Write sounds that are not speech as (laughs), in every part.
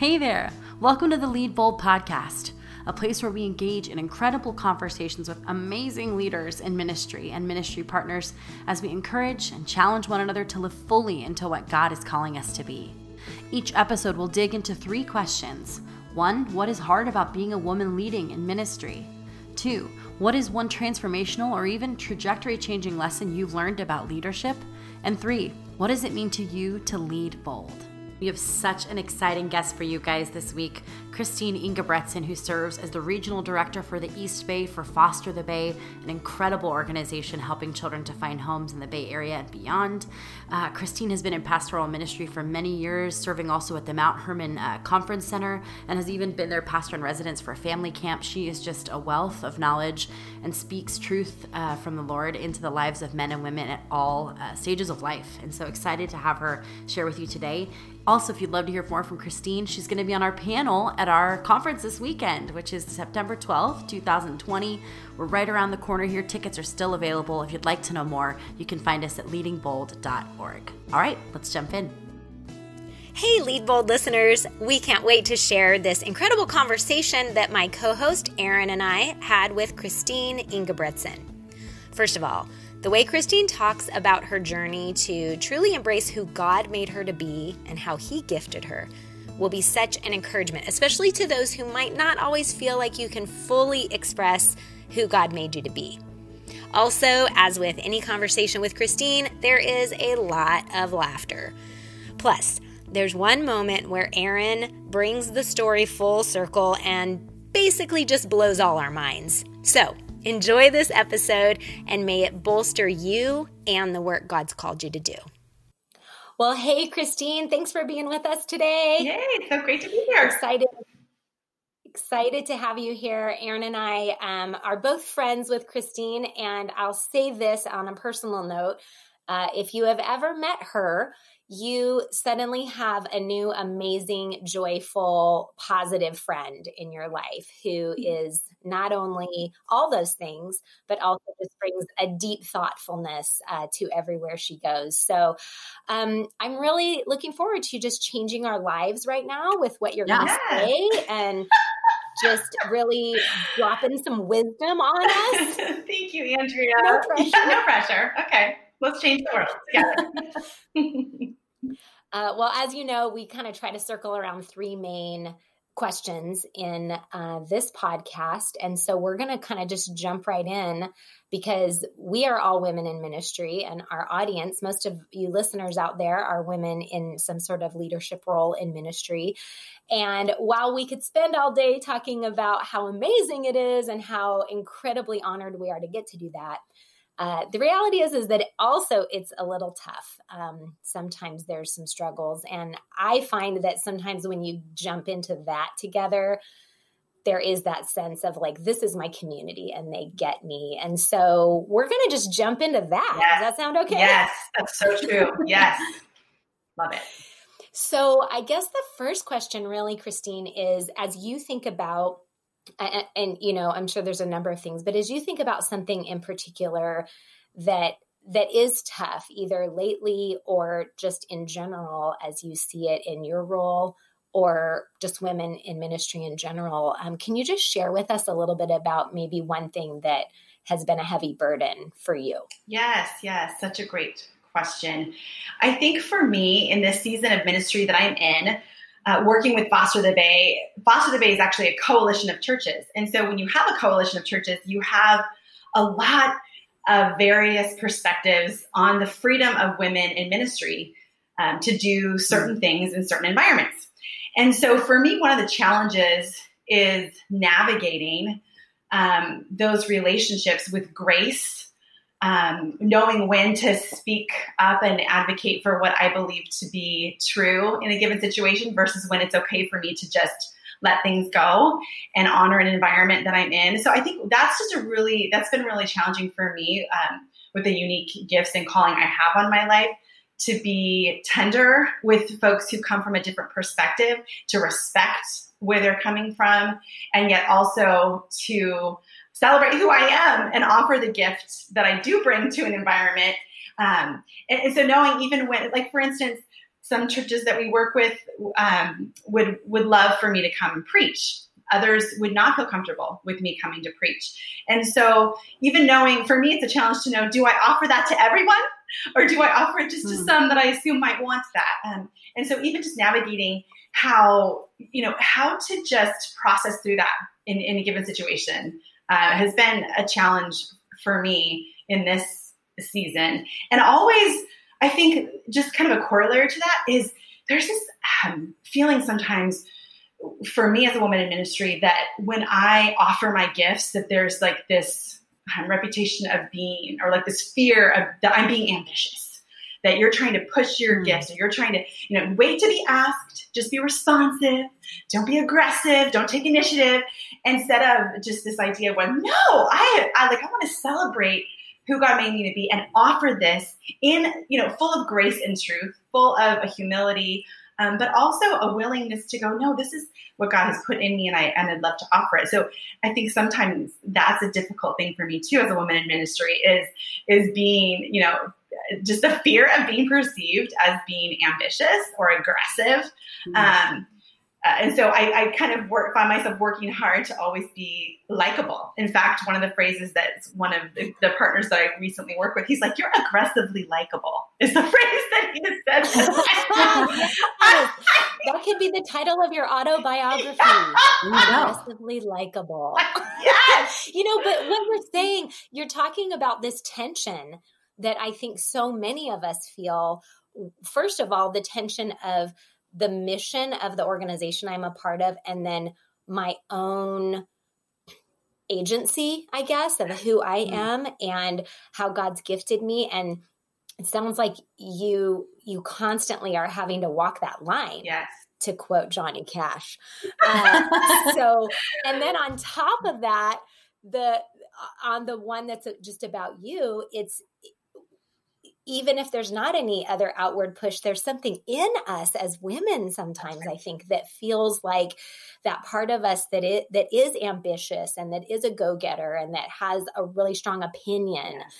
Hey there! Welcome to the Lead Bold podcast, a place where we engage in incredible conversations with amazing leaders in ministry and ministry partners as we encourage and challenge one another to live fully into what God is calling us to be. Each episode will dig into three questions. One, what is hard about being a woman leading in ministry? Two, what is one transformational or even trajectory changing lesson you've learned about leadership? And three, what does it mean to you to lead bold? We have such an exciting guest for you guys this week. Christine Ingebretson, who serves as the regional director for the East Bay for Foster the Bay, an incredible organization helping children to find homes in the Bay Area and beyond. Uh, Christine has been in pastoral ministry for many years, serving also at the Mount Hermon uh, Conference Center, and has even been their pastor in residence for a family camp. She is just a wealth of knowledge and speaks truth uh, from the Lord into the lives of men and women at all uh, stages of life. And so excited to have her share with you today. Also, if you'd love to hear more from Christine, she's going to be on our panel at our conference this weekend, which is September 12th, 2020. We're right around the corner here. Tickets are still available. If you'd like to know more, you can find us at leadingbold.org. All right, let's jump in. Hey, Lead Bold listeners, we can't wait to share this incredible conversation that my co host Erin and I had with Christine Ingebretson. First of all, the way Christine talks about her journey to truly embrace who God made her to be and how He gifted her will be such an encouragement, especially to those who might not always feel like you can fully express who God made you to be. Also, as with any conversation with Christine, there is a lot of laughter. Plus, there's one moment where Erin brings the story full circle and basically just blows all our minds. So, Enjoy this episode and may it bolster you and the work God's called you to do. Well, hey, Christine, thanks for being with us today. Yay, it's so great to be here. Excited. Excited to have you here. Erin and I um, are both friends with Christine, and I'll say this on a personal note. Uh, if you have ever met her, you suddenly have a new, amazing, joyful, positive friend in your life who mm-hmm. is not only all those things, but also just brings a deep thoughtfulness uh, to everywhere she goes. So um, I'm really looking forward to just changing our lives right now with what you're going to say and just really dropping some wisdom on us. (laughs) Thank you, Andrea. No pressure. Yeah, no pressure. Okay. Let's change the world together. (laughs) (laughs) Uh, well, as you know, we kind of try to circle around three main questions in uh, this podcast. And so we're going to kind of just jump right in because we are all women in ministry, and our audience, most of you listeners out there, are women in some sort of leadership role in ministry. And while we could spend all day talking about how amazing it is and how incredibly honored we are to get to do that, uh, the reality is is that also it's a little tough. Um, sometimes there's some struggles and i find that sometimes when you jump into that together there is that sense of like this is my community and they get me. And so we're going to just jump into that. Yes. does that sound okay? Yes that's so true. Yes. Love it. So i guess the first question really christine is as you think about and, and you know i'm sure there's a number of things but as you think about something in particular that that is tough either lately or just in general as you see it in your role or just women in ministry in general um, can you just share with us a little bit about maybe one thing that has been a heavy burden for you? Yes yes such a great question. I think for me in this season of ministry that i'm in uh, working with Foster the Bay. Foster the Bay is actually a coalition of churches. And so when you have a coalition of churches, you have a lot of various perspectives on the freedom of women in ministry um, to do certain things in certain environments. And so for me, one of the challenges is navigating um, those relationships with grace um, knowing when to speak up and advocate for what I believe to be true in a given situation versus when it's okay for me to just let things go and honor an environment that I'm in. So I think that's just a really, that's been really challenging for me um, with the unique gifts and calling I have on my life to be tender with folks who come from a different perspective, to respect where they're coming from, and yet also to celebrate who I am and offer the gift that I do bring to an environment. Um, and, and, so knowing even when, like for instance, some churches that we work with um, would would love for me to come and preach. Others would not feel comfortable with me coming to preach. And so, even knowing for me, it's a challenge to know do I offer that to everyone or do I offer it just to mm. some that I assume might want that? Um, and so, even just navigating how, you know, how to just process through that in, in a given situation uh, has been a challenge for me in this season. And always, I think, just kind of a corollary to that is there's this um, feeling sometimes for me as a woman in ministry that when I offer my gifts, that there's like this um, reputation of being, or like this fear of that I'm being ambitious. That you're trying to push your mm. gifts, or you're trying to, you know, wait to be asked, just be responsive, don't be aggressive, don't take initiative, instead of just this idea of, well, no, I, I like, I want to celebrate who God made me to be and offer this in, you know, full of grace and truth, full of a humility, um, but also a willingness to go, no, this is what God has put in me, and I and I'd love to offer it. So I think sometimes that's a difficult thing for me too, as a woman in ministry, is is being, you know, just the fear of being perceived as being ambitious or aggressive. Mm-hmm. Um, uh, and so I, I, kind of work, find myself working hard to always be likable. In fact, one of the phrases that one of the, the, partners that I recently worked with, he's like, "You're aggressively likable," is the (laughs) phrase that he has said. (laughs) (laughs) that could be the title of your autobiography. aggressively likable. Yes. you know, but what we're saying, you're talking about this tension that I think so many of us feel. First of all, the tension of the mission of the organization I'm a part of and then my own agency, I guess, of who I mm-hmm. am and how God's gifted me. And it sounds like you you constantly are having to walk that line. Yes. To quote Johnny Cash. Uh, (laughs) so, and then on top of that, the on the one that's just about you, it's even if there's not any other outward push, there's something in us as women sometimes, I think, that feels like that part of us that it that is ambitious and that is a go-getter and that has a really strong opinion yes.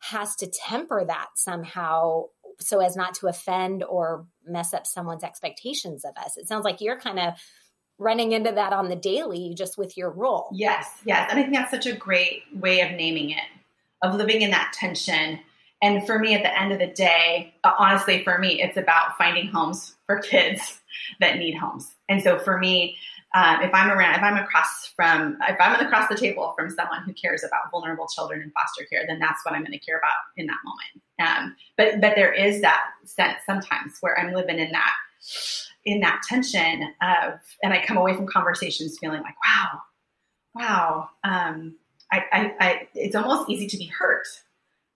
has to temper that somehow so as not to offend or mess up someone's expectations of us. It sounds like you're kind of running into that on the daily just with your role. Yes, yes. And I think that's such a great way of naming it, of living in that tension and for me, at the end of the day, uh, honestly, for me, it's about finding homes for kids that need homes. And so for me, um, if I'm around, if I'm across from, if I'm across the table from someone who cares about vulnerable children in foster care, then that's what I'm going to care about in that moment. Um, but but there is that sense sometimes where I'm living in that in that tension of, and I come away from conversations feeling like, wow, wow, um, I, I, I, it's almost easy to be hurt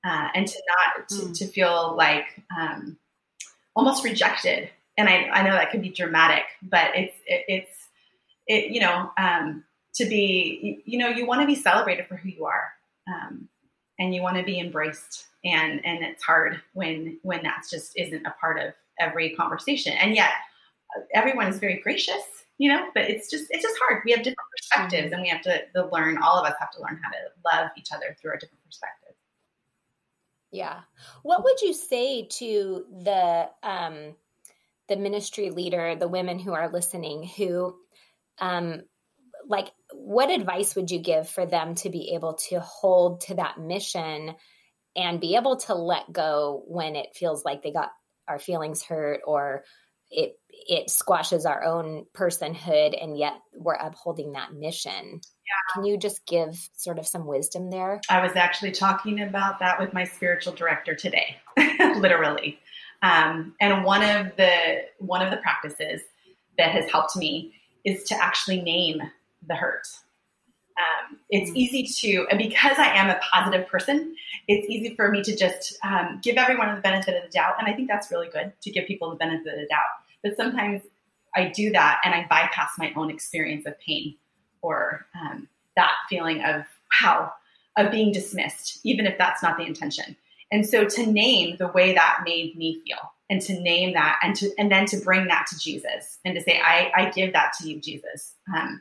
uh, and to not to, mm. to feel like um, almost rejected. And I, I know that can be dramatic, but it's it, it's it you know um, to be you know you want to be celebrated for who you are, um, and you want to be embraced. And and it's hard when when that's just isn't a part of every conversation. And yet uh, everyone is very gracious you know but it's just it's just hard we have different perspectives mm-hmm. and we have to, to, learn all of us have to learn how to love each other through our different perspectives yeah. What would you say to the um the ministry leader, the women who are listening who um like what advice would you give for them to be able to hold to that mission and be able to let go when it feels like they got our feelings hurt or it it squashes our own personhood and yet we're upholding that mission yeah. Can you just give sort of some wisdom there? I was actually talking about that with my spiritual director today, (laughs) literally. Um, and one of the one of the practices that has helped me is to actually name the hurt. Um, it's mm. easy to, and because I am a positive person, it's easy for me to just um, give everyone the benefit of the doubt. And I think that's really good to give people the benefit of the doubt. But sometimes I do that and I bypass my own experience of pain or um, that feeling of wow of being dismissed even if that's not the intention and so to name the way that made me feel and to name that and to and then to bring that to jesus and to say i, I give that to you jesus um,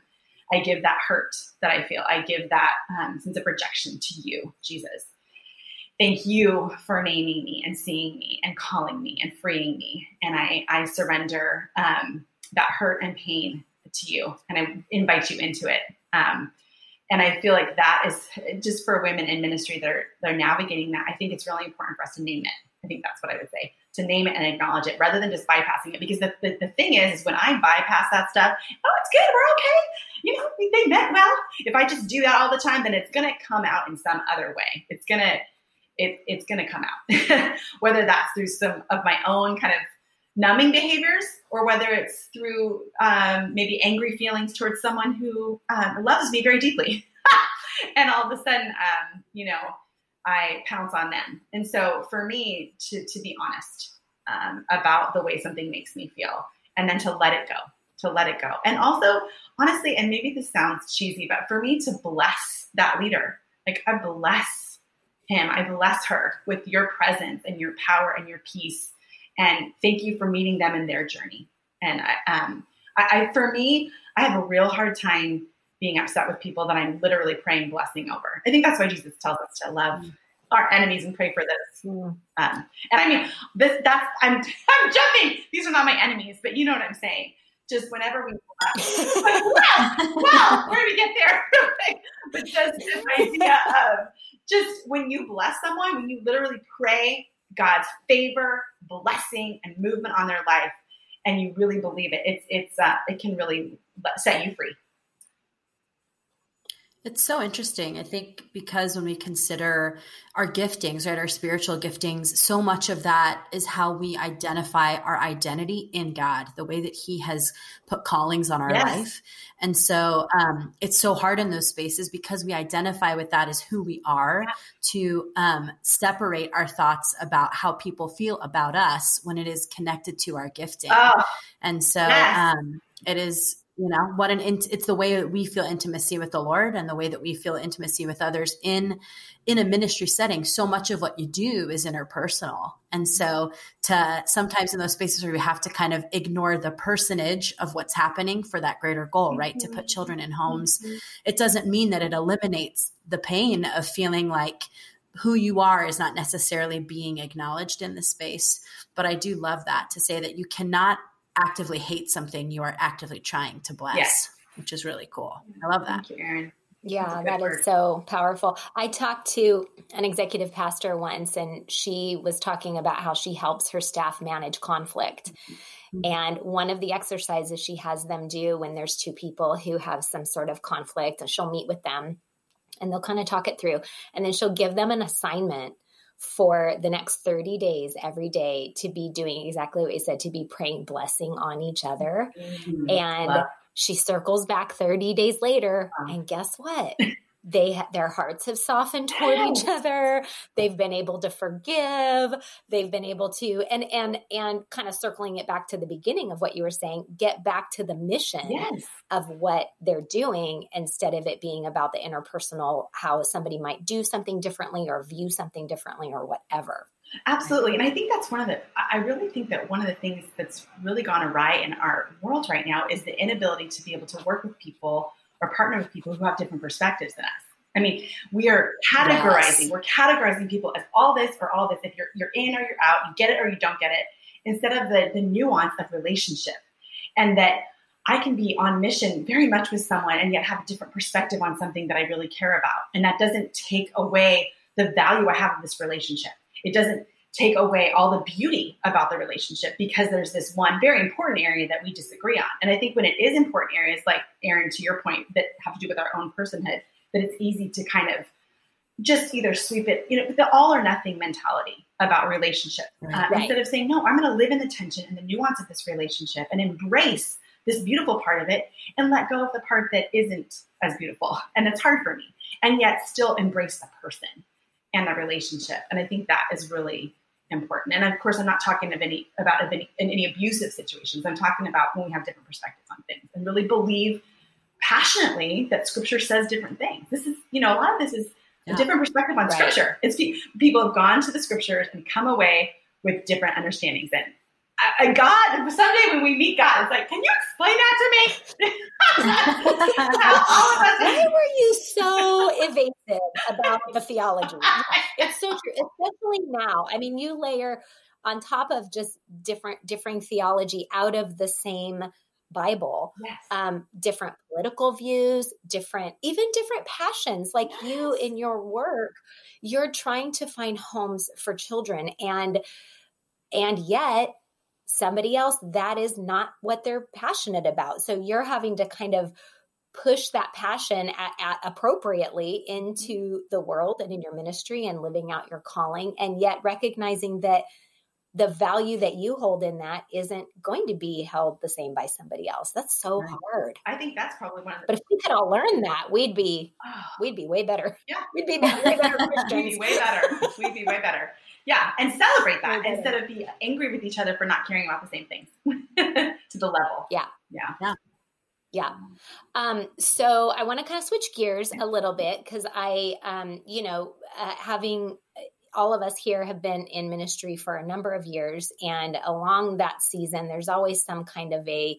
i give that hurt that i feel i give that um, sense of rejection to you jesus thank you for naming me and seeing me and calling me and freeing me. And I, I surrender um, that hurt and pain to you and I invite you into it. Um, and I feel like that is just for women in ministry that are, that are navigating that. I think it's really important for us to name it. I think that's what I would say to name it and acknowledge it rather than just bypassing it. Because the, the, the thing is, is when I bypass that stuff, oh, it's good, we're okay. You know, they meant well. If I just do that all the time, then it's going to come out in some other way. It's going to, it, it's going to come out, (laughs) whether that's through some of my own kind of numbing behaviors or whether it's through um, maybe angry feelings towards someone who um, loves me very deeply. (laughs) and all of a sudden, um, you know, I pounce on them. And so for me to, to be honest um, about the way something makes me feel and then to let it go, to let it go. And also, honestly, and maybe this sounds cheesy, but for me to bless that leader, like I bless him, I bless her with your presence and your power and your peace and thank you for meeting them in their journey. And I, um, I, I, for me, I have a real hard time being upset with people that I'm literally praying blessing over. I think that's why Jesus tells us to love mm. our enemies and pray for this. Mm. Um, and I mean, this that's I'm (laughs) I'm jumping. These are not my enemies, but you know what I'm saying. Just whenever we, (laughs) like, wow, wow, where did we get there? (laughs) but just this idea of just when you bless someone, when you literally pray God's favor, blessing, and movement on their life, and you really believe it, it's it's uh, it can really set you free. It's so interesting. I think because when we consider our giftings, right, our spiritual giftings, so much of that is how we identify our identity in God, the way that He has put callings on our yes. life. And so um, it's so hard in those spaces because we identify with that as who we are to um, separate our thoughts about how people feel about us when it is connected to our gifting. Oh, and so yes. um, it is you know what an it's the way that we feel intimacy with the lord and the way that we feel intimacy with others in in a ministry setting. So much of what you do is interpersonal. And so to sometimes in those spaces where we have to kind of ignore the personage of what's happening for that greater goal right? Mm-hmm. to put children in homes. Mm-hmm. it doesn't mean that it eliminates the pain of feeling like who you are is not necessarily being acknowledged in the space. But i do love that to say that you cannot actively hate something, you are actively trying to bless, yes. which is really cool. I love that. Thank you, Erin. Yeah, that word. is so powerful. I talked to an executive pastor once, and she was talking about how she helps her staff manage conflict. Mm-hmm. And one of the exercises she has them do when there's two people who have some sort of conflict, and she'll meet with them and they'll kind of talk it through. And then she'll give them an assignment for the next 30 days every day to be doing exactly what you said to be praying blessing on each other mm-hmm. and wow. she circles back 30 days later wow. and guess what (laughs) they their hearts have softened toward each other they've been able to forgive they've been able to and and and kind of circling it back to the beginning of what you were saying get back to the mission yes. of what they're doing instead of it being about the interpersonal how somebody might do something differently or view something differently or whatever Absolutely. And I think that's one of the, I really think that one of the things that's really gone awry in our world right now is the inability to be able to work with people or partner with people who have different perspectives than us. I mean, we are categorizing. Yes. We're categorizing people as all this or all this. If you're you're in or you're out, you get it or you don't get it, instead of the the nuance of relationship, and that I can be on mission very much with someone and yet have a different perspective on something that I really care about, and that doesn't take away the value I have of this relationship. It doesn't take away all the beauty about the relationship because there's this one very important area that we disagree on. And I think when it is important areas, like Erin, to your point, that have to do with our own personhood, that it's easy to kind of just either sweep it, you know, the all or nothing mentality about relationship. Uh, right. Instead of saying, no, I'm going to live in the tension and the nuance of this relationship and embrace this beautiful part of it and let go of the part that isn't as beautiful and it's hard for me and yet still embrace the person and the relationship. And I think that is really important. And of course, I'm not talking of any about of any, in any abusive situations. I'm talking about when we have different perspectives on things and really believe passionately that Scripture says different things. This is, you know, a lot of this is yeah. a different perspective on right. Scripture. It's people have gone to the Scriptures and come away with different understandings. And God, someday when we meet God, it's like, can you explain that to me? (laughs) Why were you so evasive about the theology. (laughs) it's so true, especially now. I mean, you layer on top of just different differing theology out of the same Bible, yes. um, different political views, different, even different passions. Like yes. you in your work, you're trying to find homes for children, and and yet somebody else that is not what they're passionate about. So you're having to kind of push that passion at, at appropriately into the world and in your ministry and living out your calling, and yet recognizing that the value that you hold in that isn't going to be held the same by somebody else. That's so right. hard. I think that's probably one of the But if we could all learn that, we'd be oh. (sighs) we'd be way better. Yeah. (laughs) We'd be way better We'd be way better. We'd be way better. Yeah, and celebrate that instead of be angry with each other for not caring about the same things (laughs) to the level. Yeah. Yeah. Yeah. Yeah. Um, so I want to kind of switch gears a little bit because I, um, you know, uh, having all of us here have been in ministry for a number of years. And along that season, there's always some kind of a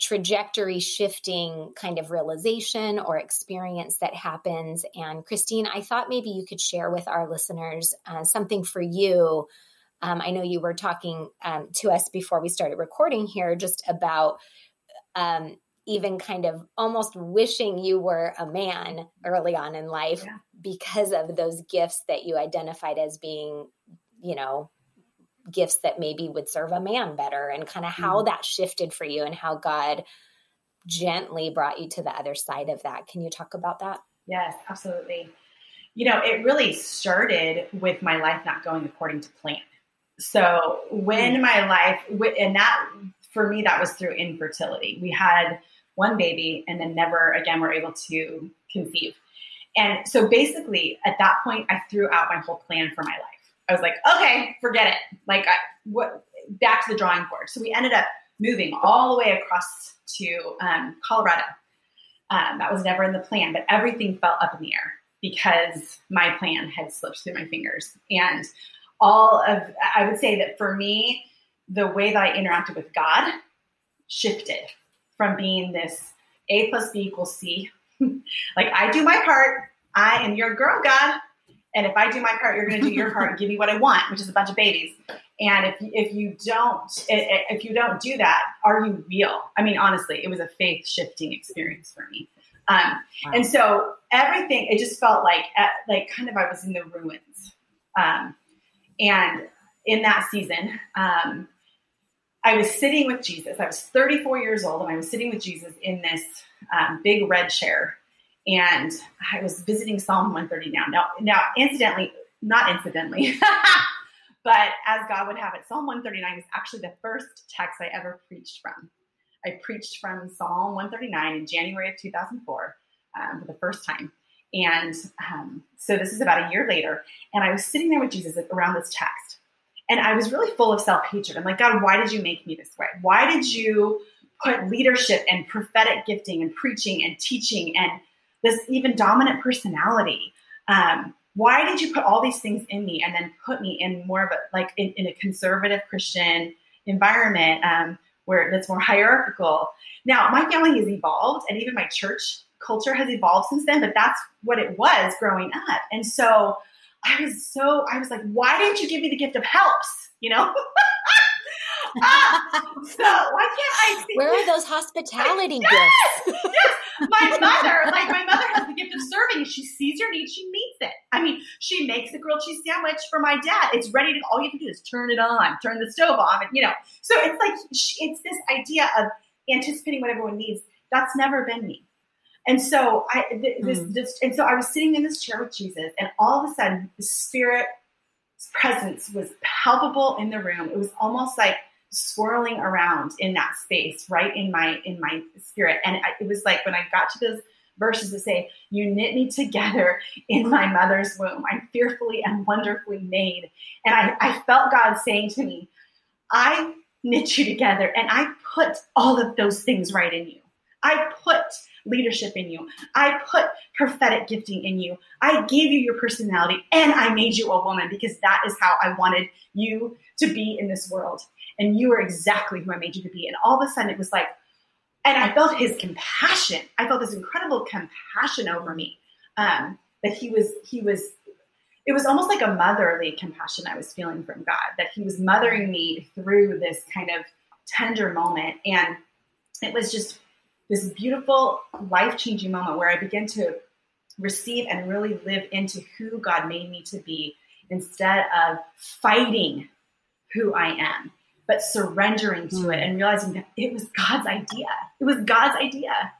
trajectory shifting kind of realization or experience that happens. And Christine, I thought maybe you could share with our listeners uh, something for you. Um, I know you were talking um, to us before we started recording here just about um, even kind of almost wishing you were a man early on in life yeah. because of those gifts that you identified as being, you know, gifts that maybe would serve a man better and kind of how mm. that shifted for you and how God gently brought you to the other side of that. Can you talk about that? Yes, absolutely. You know, it really started with my life not going according to plan. So when mm. my life, and that for me, that was through infertility. We had one baby and then never again were able to conceive. And so basically, at that point, I threw out my whole plan for my life. I was like, okay, forget it. Like, I, what? Back to the drawing board. So we ended up moving all the way across to um, Colorado. Um, that was never in the plan, but everything fell up in the air because my plan had slipped through my fingers. And all of, I would say that for me, the way that I interacted with God shifted from being this A plus B equals C. (laughs) like I do my part, I am your girl, God. And if I do my part, you're going to do your part and give me what I want, which is a bunch of babies. And if if you don't if you don't do that, are you real? I mean, honestly, it was a faith shifting experience for me. Um, wow. And so everything it just felt like like kind of I was in the ruins. Um, and in that season, um, I was sitting with Jesus. I was 34 years old, and I was sitting with Jesus in this um, big red chair, and I was visiting Psalm 130 now. Now, now, incidentally, not incidentally, (laughs) but as God would have it, Psalm 139 is actually the first text I ever preached from. I preached from Psalm 139 in January of 2004 um, for the first time. And um, so this is about a year later, and I was sitting there with Jesus around this text. And I was really full of self hatred. I'm like, God, why did you make me this way? Why did you put leadership and prophetic gifting and preaching and teaching and this even dominant personality? Um, why did you put all these things in me and then put me in more of a like in, in a conservative Christian environment um, where it's more hierarchical? Now, my family has evolved, and even my church culture has evolved since then. But that's what it was growing up, and so I was so, I was like, why didn't you give me the gift of helps? You know? (laughs) so why can't I see? Where are those hospitality yes, gifts? yes. My mother, like my mother has the gift of serving. She sees your need, she meets it. I mean, she makes a grilled cheese sandwich for my dad. It's ready to, all you have to do is turn it on, turn the stove on, and, you know. So it's like, it's this idea of anticipating what everyone needs. That's never been me. And so I this, mm. this and so I was sitting in this chair with Jesus, and all of a sudden the Spirit's presence was palpable in the room. It was almost like swirling around in that space, right in my in my spirit. And it was like when I got to those verses to say, "You knit me together in my mother's womb. I'm fearfully and wonderfully made." And I, I felt God saying to me, "I knit you together, and I put all of those things right in you. I put." leadership in you. I put prophetic gifting in you. I gave you your personality and I made you a woman because that is how I wanted you to be in this world. And you are exactly who I made you to be. And all of a sudden it was like, and I felt his compassion. I felt this incredible compassion over me. Um, that he was he was it was almost like a motherly compassion I was feeling from God, that He was mothering me through this kind of tender moment. And it was just this beautiful, life changing moment where I began to receive and really live into who God made me to be instead of fighting who I am, but surrendering to it hmm. and realizing that it was God's idea. It was God's idea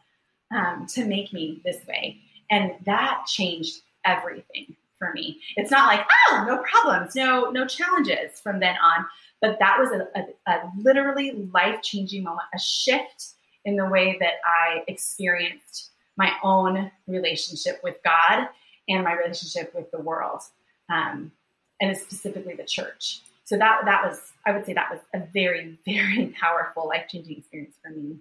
um, to make me this way. And that changed everything for me. It's not like, oh, no problems, no, no challenges from then on. But that was a, a, a literally life changing moment, a shift in the way that I experienced my own relationship with God and my relationship with the world, um, and specifically the church. So that that was, I would say, that was a very, (laughs) very powerful, life changing experience for me.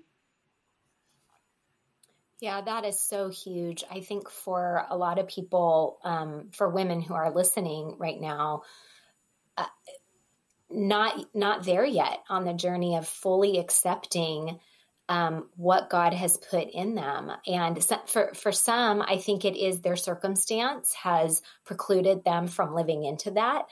Yeah, that is so huge. I think for a lot of people, um, for women who are listening right now, uh, not not there yet on the journey of fully accepting um, what God has put in them. And for for some, I think it is their circumstance has precluded them from living into that.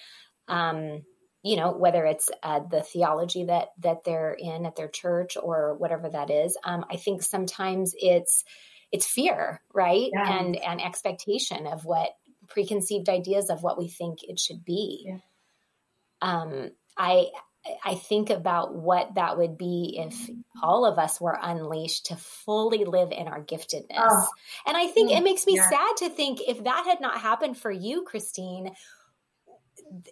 Um, you know whether it's uh, the theology that that they're in at their church or whatever that is um, i think sometimes it's it's fear right and and expectation of what preconceived ideas of what we think it should be yeah. um i I think about what that would be if all of us were unleashed to fully live in our giftedness. Oh. And I think mm, it makes me yeah. sad to think if that had not happened for you, Christine,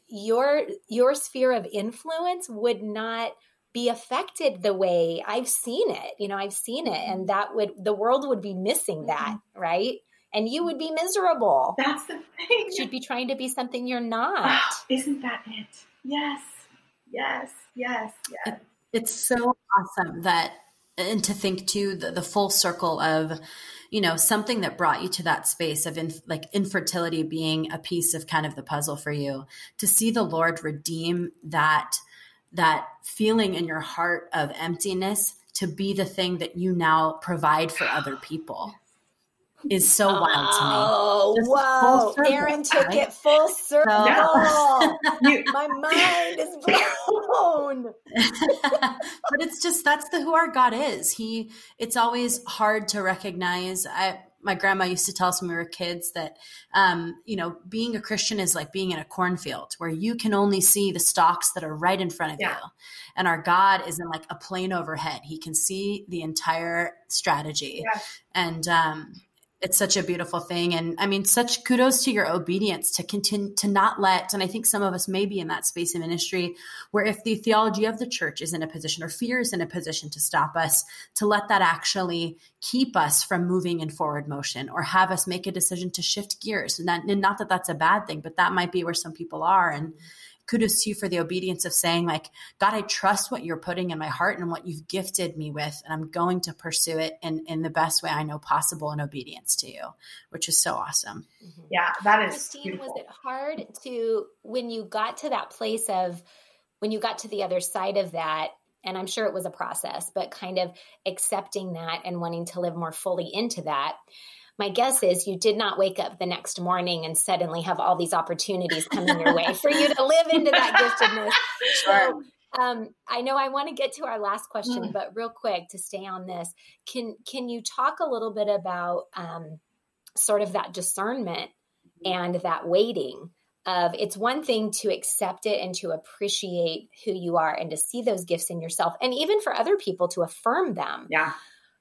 your your sphere of influence would not be affected the way I've seen it. You know, I've seen it and mm-hmm. that would the world would be missing that, mm-hmm. right? And you would be miserable. That's the thing. You'd be trying to be something you're not. Oh, isn't that it? Yes. Yes. Yes. Yes. It's so awesome that and to think too the, the full circle of you know something that brought you to that space of in, like infertility being a piece of kind of the puzzle for you to see the lord redeem that that feeling in your heart of emptiness to be the thing that you now provide for other people is so wild to me. Oh, wow. Erin took right? it full circle. (laughs) My mind is (laughs) blown. (laughs) but it's just that's the who our God is. He it's always hard to recognize. I my grandma used to tell us when we were kids that um, you know being a christian is like being in a cornfield where you can only see the stalks that are right in front of yeah. you and our god is in like a plane overhead he can see the entire strategy yeah. and um, it's such a beautiful thing. And i mean such kudos to your obedience to continue to not let and i think some of us may be in that space of ministry where if the theology of the church is in a position or fear is in a position to stop us to let that actually keep us from moving in forward motion or have us make a decision to shift gears. And, that, and not that that's a bad thing but that might be where some people are. And kudos to you for the obedience of saying like god i trust what you're putting in my heart and what you've gifted me with and i'm going to pursue it in in the best way i know possible in obedience to you which is so awesome mm-hmm. yeah that is christine beautiful. was it hard to when you got to that place of when you got to the other side of that and i'm sure it was a process but kind of accepting that and wanting to live more fully into that my guess is you did not wake up the next morning and suddenly have all these opportunities coming your way for you to live into that giftedness. (laughs) Sure. Um, I know I want to get to our last question, mm. but real quick to stay on this, can can you talk a little bit about um, sort of that discernment and that waiting? Of it's one thing to accept it and to appreciate who you are and to see those gifts in yourself, and even for other people to affirm them. Yeah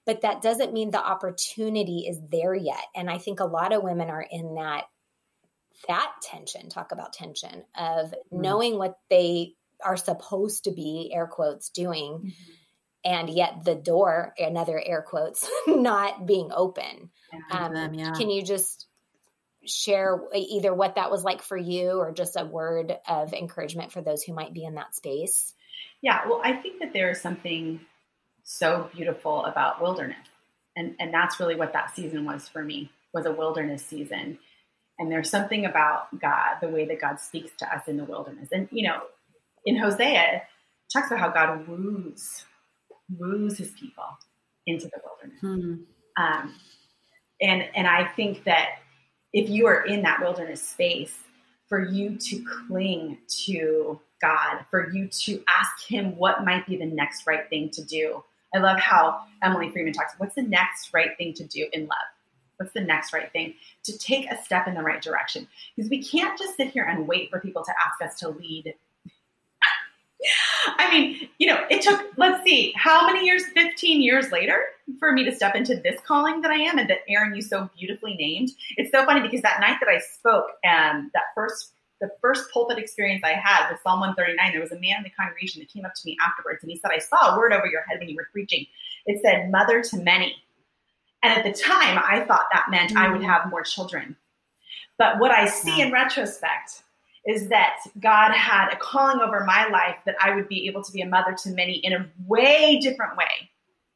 but that doesn't mean the opportunity is there yet. And I think a lot of women are in that that tension, talk about tension of mm-hmm. knowing what they are supposed to be, air quotes, doing, mm-hmm. and yet the door, another air quotes, (laughs) not being open. Um, them, yeah. Can you just share either what that was like for you or just a word of encouragement for those who might be in that space? Yeah, well, I think that there is something so beautiful about wilderness. And, and that's really what that season was for me, was a wilderness season. And there's something about God, the way that God speaks to us in the wilderness. And, you know, in Hosea, talks about how God woos, woos his people into the wilderness. Hmm. Um, and, and I think that if you are in that wilderness space, for you to cling to God, for you to ask Him what might be the next right thing to do. I love how Emily Freeman talks. What's the next right thing to do in love? What's the next right thing to take a step in the right direction? Because we can't just sit here and wait for people to ask us to lead. (laughs) I mean, you know, it took, let's see, how many years, 15 years later, for me to step into this calling that I am and that Erin, you so beautifully named. It's so funny because that night that I spoke and that first the first pulpit experience I had with Psalm 139, there was a man in the congregation that came up to me afterwards and he said, I saw a word over your head when you were preaching. It said, mother to many. And at the time, I thought that meant mm. I would mm. have more children. But what I see in retrospect is that God had a calling over my life that I would be able to be a mother to many in a way different way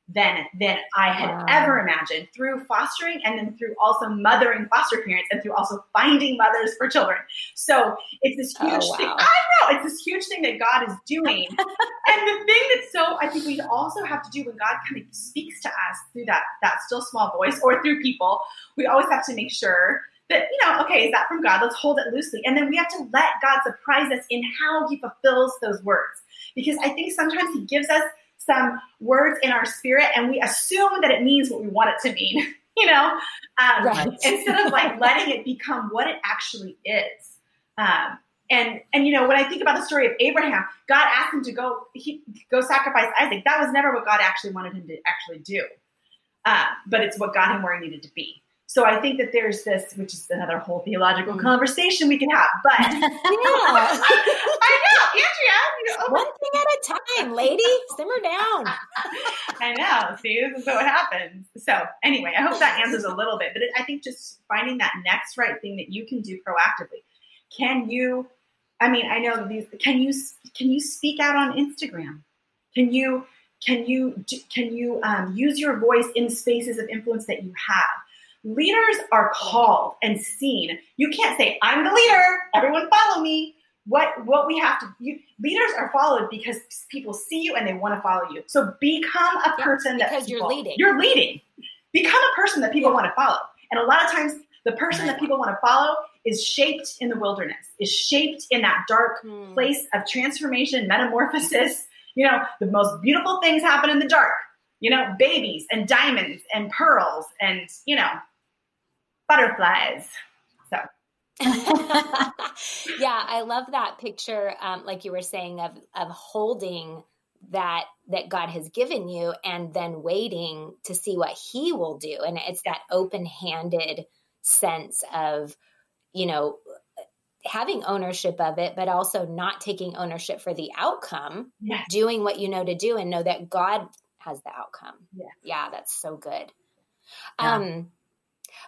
than than I had wow. ever imagined through fostering and then through also mothering foster parents and through also finding mothers for children. So it's this oh, huge oh, wow. thing. I know it's this huge thing that God is doing. (laughs) and the thing that's so I think we also have to do when God kind of speaks to us through that that still small voice or through people, we always have to make sure that you know, okay, is that from God? Let's hold it loosely. And then we have to let God surprise us in how he fulfills those words. Because I think sometimes he gives us some words in our spirit and we assume that it means what we want it to mean, (laughs) you know, um, right. instead of like (laughs) letting it become what it actually is. Um, and and you know when I think about the story of Abraham, God asked him to go he, go sacrifice Isaac. That was never what God actually wanted him to actually do, uh, but it's what got him where he needed to be. So I think that there's this, which is another whole theological mm. conversation we can have. But (laughs) (laughs) yeah. I know, Andrea. You know, One thing at a time, lady. Simmer down. (laughs) I know. See, this is what happens. So anyway, I hope that answers a little bit. But it, I think just finding that next right thing that you can do proactively. Can you? I mean, I know these. Can you? Can you speak out on Instagram? Can you? Can you? Can you um, use your voice in spaces of influence that you have? Leaders are called and seen. You can't say, I'm the leader, everyone follow me. What what we have to you, leaders are followed because people see you and they want to follow you. So become a person yeah, because people, you're leading. You're leading. Become a person that people yeah. want to follow. And a lot of times the person that people want to follow is shaped in the wilderness, is shaped in that dark hmm. place of transformation, metamorphosis. You know, the most beautiful things happen in the dark. You know, babies and diamonds and pearls and, you know, butterflies. So. (laughs) yeah, I love that picture, um, like you were saying, of of holding that that God has given you, and then waiting to see what He will do, and it's that open handed sense of, you know, having ownership of it, but also not taking ownership for the outcome, yes. doing what you know to do, and know that God has the outcome. Yeah, yeah, that's so good. Yeah. Um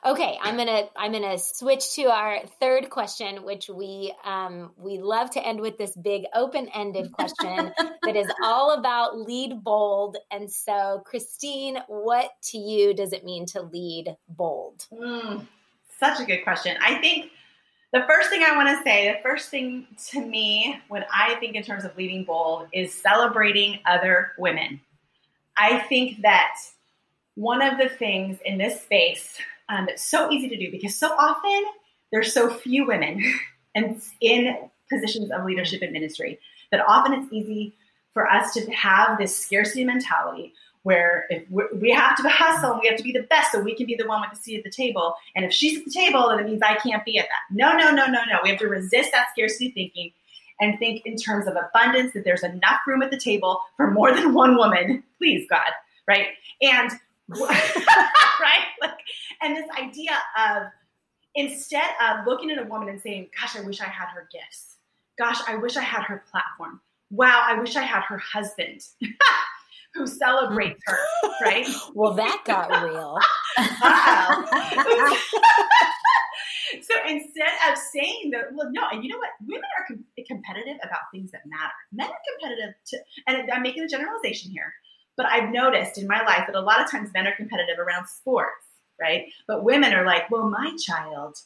Okay, I'm gonna I'm gonna switch to our third question, which we um, we love to end with this big open ended question (laughs) that is all about lead bold. And so, Christine, what to you does it mean to lead bold? Mm, such a good question. I think the first thing I want to say, the first thing to me when I think in terms of leading bold is celebrating other women. I think that one of the things in this space um, it's so easy to do because so often there's so few women (laughs) and in positions of leadership and ministry that often it's easy for us to have this scarcity mentality where if we have to (laughs) hustle and we have to be the best so we can be the one with the seat at the table. And if she's at the table then it means i can't be at that. No no no no no. We have to resist that scarcity thinking and think in terms of abundance that there's enough room at the table for more than one woman. (laughs) Please god. Right? And (laughs) right? Like, and this idea of instead of looking at a woman and saying, "Gosh, I wish I had her gifts. Gosh, I wish I had her platform. Wow, I wish I had her husband." (laughs) who celebrates her, right? (laughs) well, that got real. so instead of saying that, well, no, and you know what? Women are com- competitive about things that matter. Men are competitive to, and I'm making a generalization here, but I've noticed in my life that a lot of times men are competitive around sports, right? But women are like, well, my child,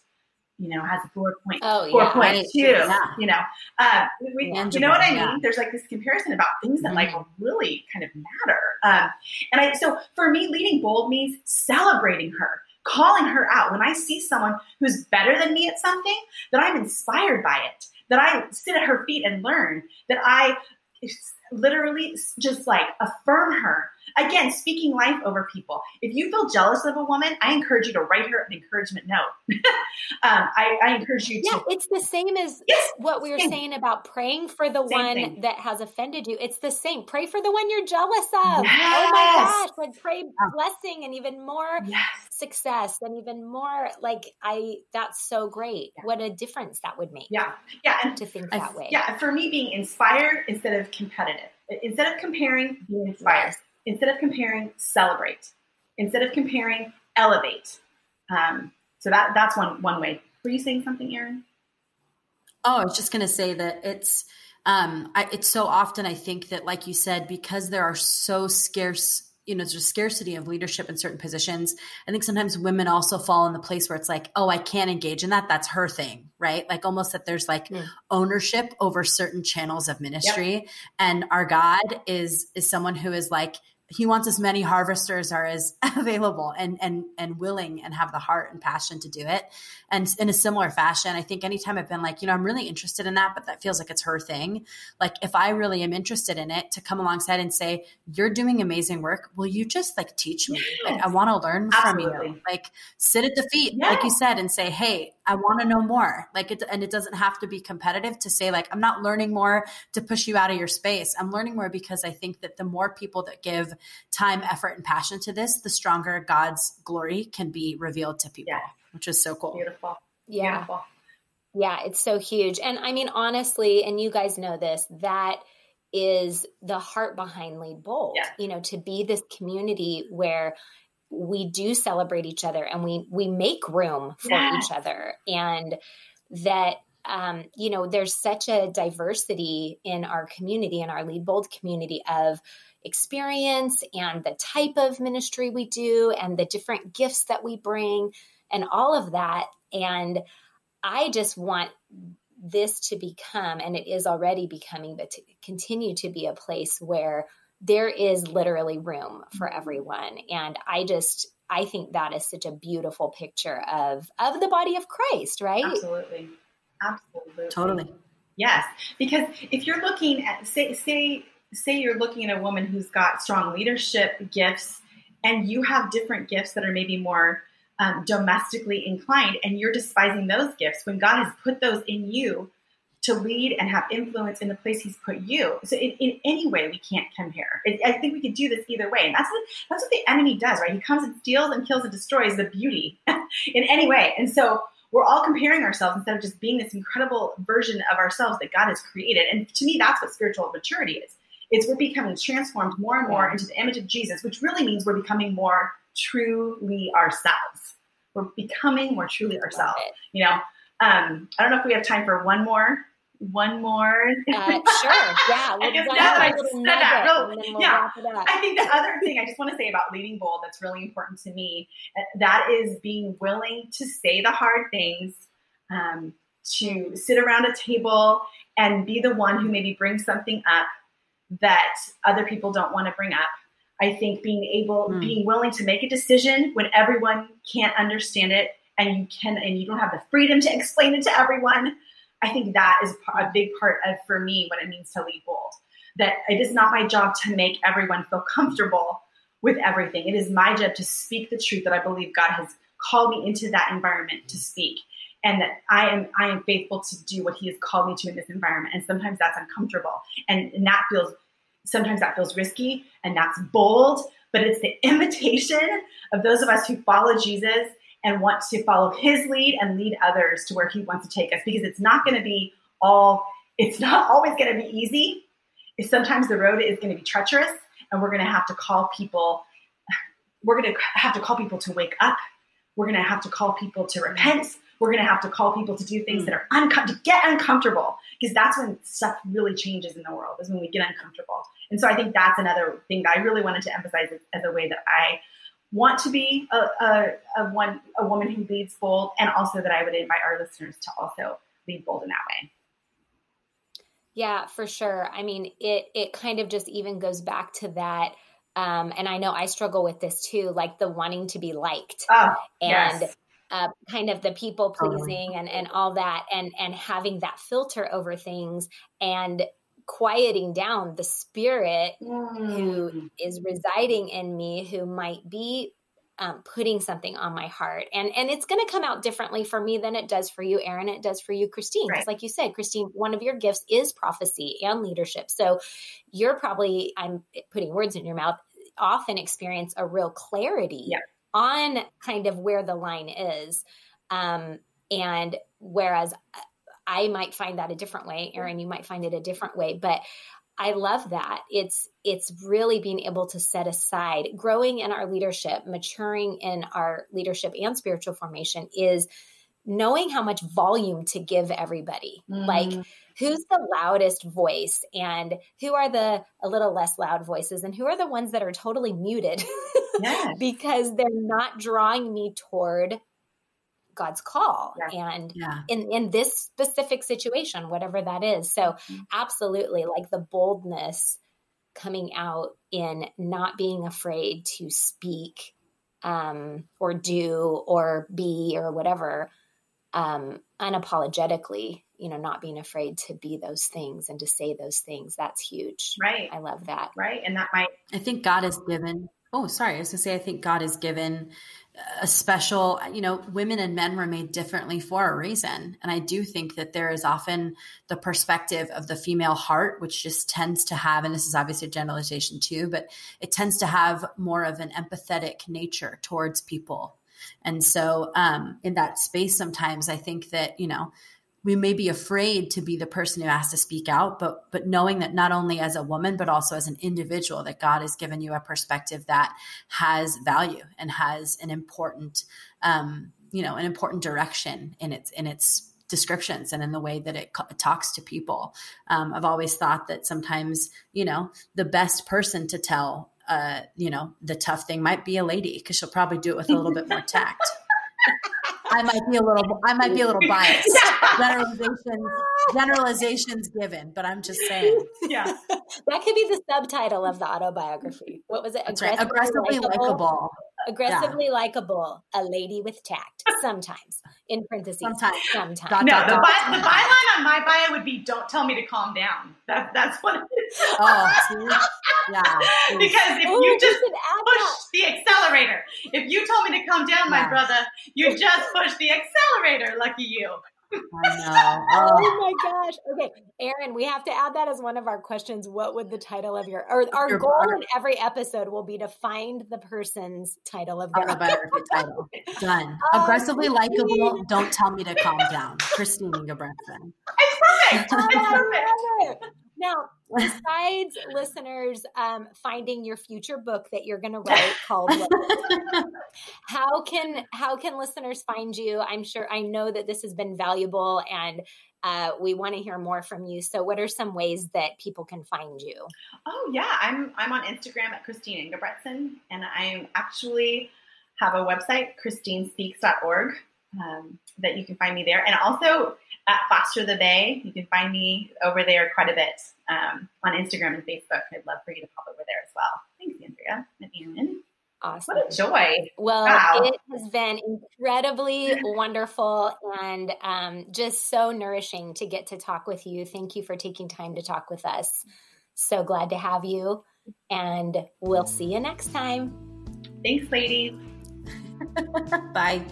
you know, has a four point oh, four yeah, point two. Yeah. You know, uh, we, you know what I mean? Yeah. There's like this comparison about things that mm-hmm. like really kind of matter. Um, and I so for me, leading bold means celebrating her, calling her out. When I see someone who's better than me at something, that I'm inspired by it, that I sit at her feet and learn, that I literally just like affirm her. Again, speaking life over people. If you feel jealous of a woman, I encourage you to write her an encouragement note. (laughs) um, I, I, encourage you to. Yeah, it's the same as yes, what we were same. saying about praying for the same one thing. that has offended you. It's the same. Pray for the one you're jealous of. Yes. Oh my gosh. Like pray blessing and even more yes. Success and even more like I that's so great. Yeah. What a difference that would make. Yeah. Yeah. And to think I, that way. Yeah. For me being inspired instead of competitive. Instead of comparing, being inspired. Yes instead of comparing, celebrate. Instead of comparing, elevate. Um, so that that's one one way. Were you saying something, Erin? Oh, I was just going to say that it's um, I, it's so often I think that, like you said, because there are so scarce you know, there's a scarcity of leadership in certain positions. I think sometimes women also fall in the place where it's like, oh, I can't engage in that. That's her thing, right? Like almost that there's like mm. ownership over certain channels of ministry. Yep. And our God is is someone who is like, he wants as many harvesters are as (laughs) available and and and willing and have the heart and passion to do it and in a similar fashion i think anytime i've been like you know i'm really interested in that but that feels like it's her thing like if i really am interested in it to come alongside and say you're doing amazing work will you just like teach me yes. like i want to learn Absolutely. from you like sit at the feet yes. like you said and say hey i want to know more like it and it doesn't have to be competitive to say like i'm not learning more to push you out of your space i'm learning more because i think that the more people that give time, effort, and passion to this, the stronger God's glory can be revealed to people, yeah. which is so cool. Beautiful. Yeah. Beautiful. Yeah, it's so huge. And I mean, honestly, and you guys know this, that is the heart behind Lead Bold, yeah. you know, to be this community where we do celebrate each other and we we make room for yes. each other and that um, you know there's such a diversity in our community in our lead bold community of experience and the type of ministry we do and the different gifts that we bring and all of that. And I just want this to become, and it is already becoming, but to continue to be a place where there is literally room for everyone. And I just, I think that is such a beautiful picture of of the body of Christ, right? Absolutely. Absolutely. Totally. Yes, because if you're looking at say say say you're looking at a woman who's got strong leadership gifts and you have different gifts that are maybe more um, domestically inclined and you're despising those gifts when God has put those in you to lead and have influence in the place he's put you. So in, in any way, we can't compare. It, I think we could do this either way. And that's what, that's what the enemy does, right? He comes and steals and kills and destroys the beauty (laughs) in any way. And so we're all comparing ourselves instead of just being this incredible version of ourselves that God has created. And to me, that's what spiritual maturity is. It's we're becoming transformed more and more into the image of Jesus, which really means we're becoming more truly ourselves. We're becoming more truly ourselves. You know, um, I don't know if we have time for one more. One more. Uh, sure. Yeah. (laughs) We'll I that I said that, we'll yeah. I think the other thing I just want to say about leading bold that's really important to me uh, that is being willing to say the hard things, um, to sit around a table and be the one who maybe brings something up that other people don't want to bring up. I think being able, mm. being willing to make a decision when everyone can't understand it and you can, and you don't have the freedom to explain it to everyone. I think that is a big part of, for me, what it means to lead bold. That it is not my job to make everyone feel comfortable with everything. It is my job to speak the truth that I believe God has called me into that environment to speak and that I am I am faithful to do what he has called me to in this environment. And sometimes that's uncomfortable. And, and that feels sometimes that feels risky and that's bold, but it's the (laughs) invitation of those of us who follow Jesus and want to follow his lead and lead others to where he wants to take us because it's not going to be all it's not (laughs) always going to be easy. Sometimes the road is going to be treacherous and we're going to have to call people (sighs) we're going to have to call people to wake up. We're going to have to call people to repent we're going to have to call people to do things mm. that are uncomfortable, to get uncomfortable, because that's when stuff really changes in the world, is when we get uncomfortable. And so I think that's another thing that I really wanted to emphasize as, as a way that I want to be a, a, a, one a woman who leads bold, and also that I would invite our listeners to also lead bold in that way. Yeah, for sure. I mean, it it kind of just even goes back to that um, and I know I struggle with this too, like the wanting to be liked oh, and yes. uh, kind of the people pleasing and, and all that, and and having that filter over things and quieting down the spirit Mm. who is residing in me, who might be um, putting something on my heart, and and it's going to come out differently for me than it does for you, Erin. It does for you, Christine. Because, Right. like you said, Christine, one of your gifts is prophecy and leadership. So you're probably I'm putting words in your mouth. Often experience a real clarity Yeah. on kind of where the line is, um, and whereas I might find that a different way, Erin, you might find it a different way, but I love that. It's it's really being able to set aside growing in our leadership, maturing in our leadership and spiritual formation is knowing how much volume to give everybody. Like Mm. who's the loudest voice and who are the a little less loud voices and who are the ones that are totally muted (laughs) Yes. because they're not drawing me toward God's call Yeah. and Yeah. in in this specific situation whatever that is so Mhm. absolutely like the boldness coming out in not being afraid to speak um or do or be or whatever um unapologetically you know not being afraid to be those things and to say those things that's huge Right. i love that Right. And that might I think God has given. Oh, sorry. I was going to say, I think God has given a special, you know, women and men were made differently for a reason. And I do think that there is often the perspective of the female heart, which just tends to have, and this is obviously a generalization too, but it tends to have more of an empathetic nature towards people. And so, um, in that space, sometimes I think that, you know, we may be afraid to be the person who has to speak out but but knowing that not only as a woman but also as an individual that god has given you a perspective that has value and has an important um, you know an important direction in its in its descriptions and in the way that it co- talks to people. Um, i've always thought that sometimes you know the best person to tell uh, you know the tough thing might be a lady because she'll probably do it with a little bit more tact (laughs) I might be a little I might be a little biased. (laughs) Generalizations generalizations given, but I'm just saying. yeah. that could be the subtitle of the autobiography what was it That's right. Aggressively likable. Aggressively likable, a lady with tact. (laughs) Sometimes, in parentheses, Sometimes. sometimes. Dot, No, the, dot. by, the byline on my bio would be "Don't tell me to calm down." That that's what it is. Oh, see? yeah. (laughs) Because if Oh, you just push that. the accelerator, if you told me to calm down, my brother, you just pushed the accelerator. Lucky you. I know. Oh, Oh my gosh. Okay, Erin, we have to add that as one of our questions. What would the title of your or our Your- goal our- in every episode will be to find the person's title of their autobiography title. Done. Oh, Aggressively um, likable. Christine. Don't tell me to calm down. Christine Ingebretson. It's perfect. It's perfect. Now, besides (laughs) listeners um, finding your future book that you're going (laughs) to write called (laughs) how can how can listeners find you? I'm sure i know that this has been valuable and uh, we want to hear more from you. So what are some ways that people can find you? Oh yeah, I'm I'm on Instagram at Christine Ingebretson, and I actually have a website, christinespeaks.org, um, that you can find me there, and also at Foster the Bay. You can find me over there quite a bit um, on Instagram and Facebook. I'd love for you to pop over there as well. Thanks, Andrea and Erin. awesome What a joy! well Wow. it has been incredibly wonderful and um, just so nourishing to get to talk with you thank you for taking time to talk with us so glad to have you and we'll see you next time Thanks, ladies. (laughs) Bye.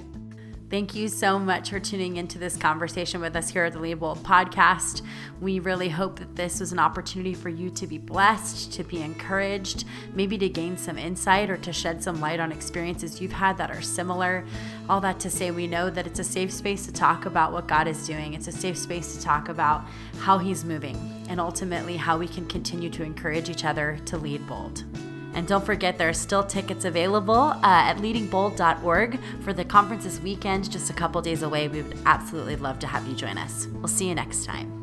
Thank you so much for tuning into this conversation with us here at the Lead Bold podcast. We really hope that this was an opportunity for you to be blessed, to be encouraged, maybe to gain some insight or to shed some light on experiences you've had that are similar. All that to say, we know that it's a safe space to talk about what God is doing. It's a safe space to talk about how He's moving and ultimately how we can continue to encourage each other to lead bold. And don't forget, there are still tickets available uh, at leadingbold.org for the conference this weekend, just a couple days away. We would absolutely love to have you join us. We'll see you next time.